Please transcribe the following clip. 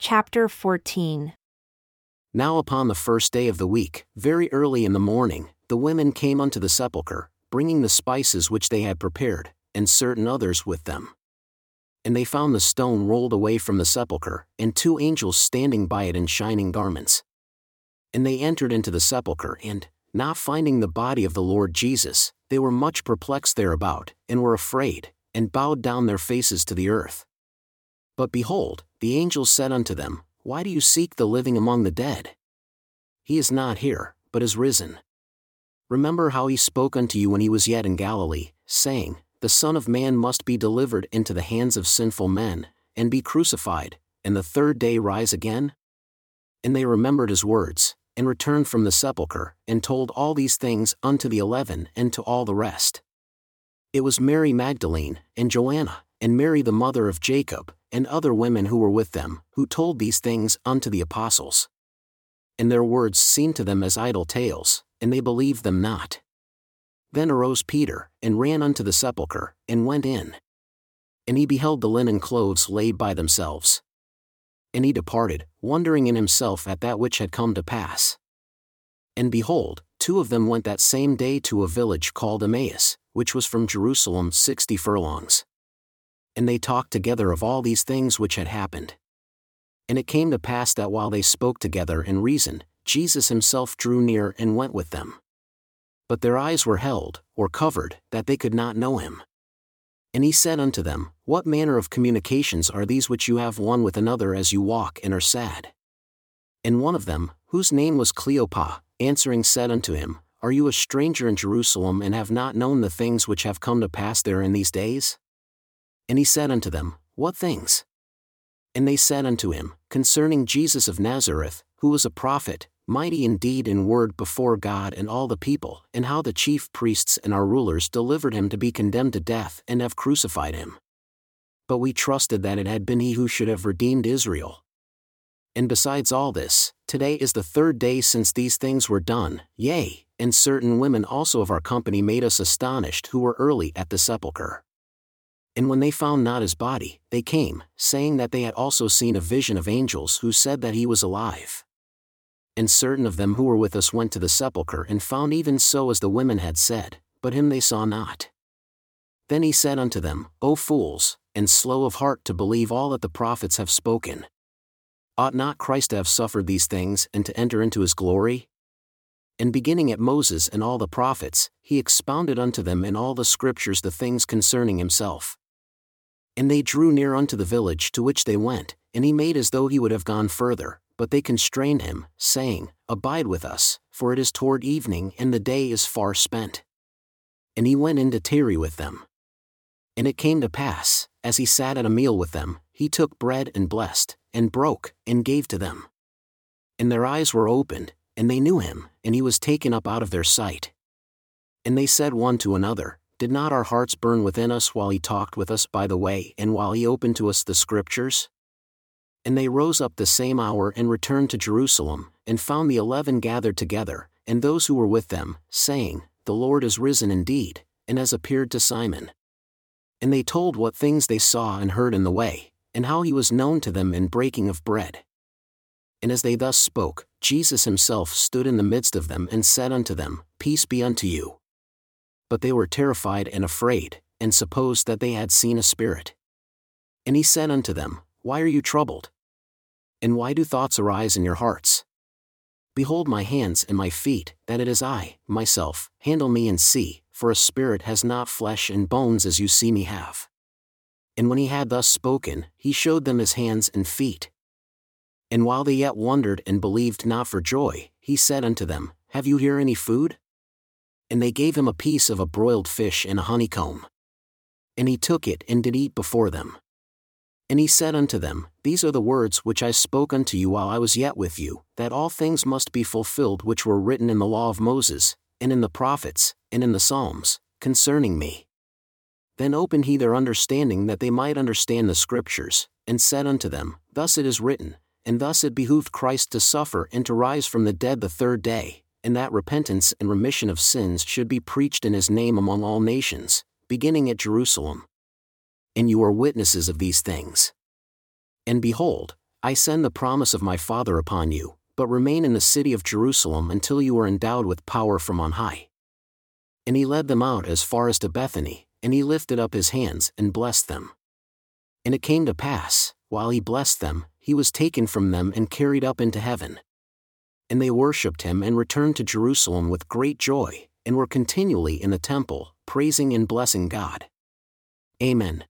Chapter 14 Now upon the first day of the week, very early in the morning, the women came unto the sepulchre, bringing the spices which they had prepared, and certain others with them. And they found the stone rolled away from the sepulchre, and two angels standing by it in shining garments. And they entered into the sepulchre, and, not finding the body of the Lord Jesus, they were much perplexed thereabout, and were afraid, and bowed down their faces to the earth. But behold, the angels said unto them, Why do you seek the living among the dead? He is not here, but is risen. Remember how he spoke unto you when he was yet in Galilee, saying, The Son of Man must be delivered into the hands of sinful men, and be crucified, and the third day rise again? And they remembered his words, and returned from the sepulchre, and told all these things unto the eleven and to all the rest. It was Mary Magdalene, and Joanna, and Mary the mother of Jacob, and other women who were with them, who told these things unto the apostles. And their words seemed to them as idle tales, and they believed them not. Then arose Peter, and ran unto the sepulchre, and went in. And he beheld the linen clothes laid by themselves. And he departed, wondering in himself at that which had come to pass. And behold, two of them went that same day to a village called Emmaus, which was from Jerusalem sixty furlongs and they talked together of all these things which had happened. And it came to pass that while they spoke together and reasoned, Jesus himself drew near and went with them. But their eyes were held, or covered, that they could not know him. And he said unto them, What manner of communications are these which you have one with another as you walk and are sad? And one of them, whose name was Cleopas, answering said unto him, Are you a stranger in Jerusalem and have not known the things which have come to pass there in these days? And he said unto them, What things? And they said unto him, Concerning Jesus of Nazareth, who was a prophet, mighty indeed in word before God and all the people, and how the chief priests and our rulers delivered him to be condemned to death and have crucified him. But we trusted that it had been he who should have redeemed Israel. And besides all this, today is the third day since these things were done, yea, and certain women also of our company made us astonished who were early at the sepulchre. And when they found not his body, they came, saying that they had also seen a vision of angels who said that he was alive. And certain of them who were with us went to the sepulchre and found even so as the women had said, but him they saw not. Then he said unto them, O fools, and slow of heart to believe all that the prophets have spoken. Ought not Christ to have suffered these things and to enter into his glory? And beginning at Moses and all the prophets, he expounded unto them in all the scriptures the things concerning himself. And they drew near unto the village to which they went, and he made as though he would have gone further, but they constrained him, saying, Abide with us, for it is toward evening and the day is far spent. And he went in to tarry with them. And it came to pass, as he sat at a meal with them, he took bread and blessed, and broke, and gave to them. And their eyes were opened, and they knew him, and he was taken up out of their sight. And they said one to another, did not our hearts burn within us while he talked with us by the way and while he opened to us the Scriptures? And they rose up the same hour and returned to Jerusalem, and found the eleven gathered together, and those who were with them, saying, The Lord is risen indeed, and has appeared to Simon. And they told what things they saw and heard in the way, and how he was known to them in breaking of bread. And as they thus spoke, Jesus himself stood in the midst of them and said unto them, Peace be unto you but they were terrified and afraid, and supposed that they had seen a spirit. And he said unto them, Why are you troubled? And why do thoughts arise in your hearts? Behold my hands and my feet, that it is I, myself, handle me and see, for a spirit has not flesh and bones as you see me have. And when he had thus spoken, he showed them his hands and feet. And while they yet wondered and believed not for joy, he said unto them, Have you here any food? And they gave him a piece of a broiled fish and a honeycomb. And he took it and did eat before them. And he said unto them, These are the words which I spoke unto you while I was yet with you, that all things must be fulfilled which were written in the law of Moses, and in the prophets, and in the Psalms, concerning me. Then opened he their understanding that they might understand the Scriptures, and said unto them, Thus it is written, and thus it behooved Christ to suffer and to rise from the dead the third day, and that repentance and remission of sins should be preached in his name among all nations, beginning at Jerusalem. And you are witnesses of these things. And behold, I send the promise of my Father upon you, but remain in the city of Jerusalem until you are endowed with power from on high. And he led them out as far as to Bethany, and he lifted up his hands and blessed them. And it came to pass, while he blessed them, he was taken from them and carried up into heaven. And they worshipped him and returned to Jerusalem with great joy, and were continually in the temple, praising and blessing God. Amen.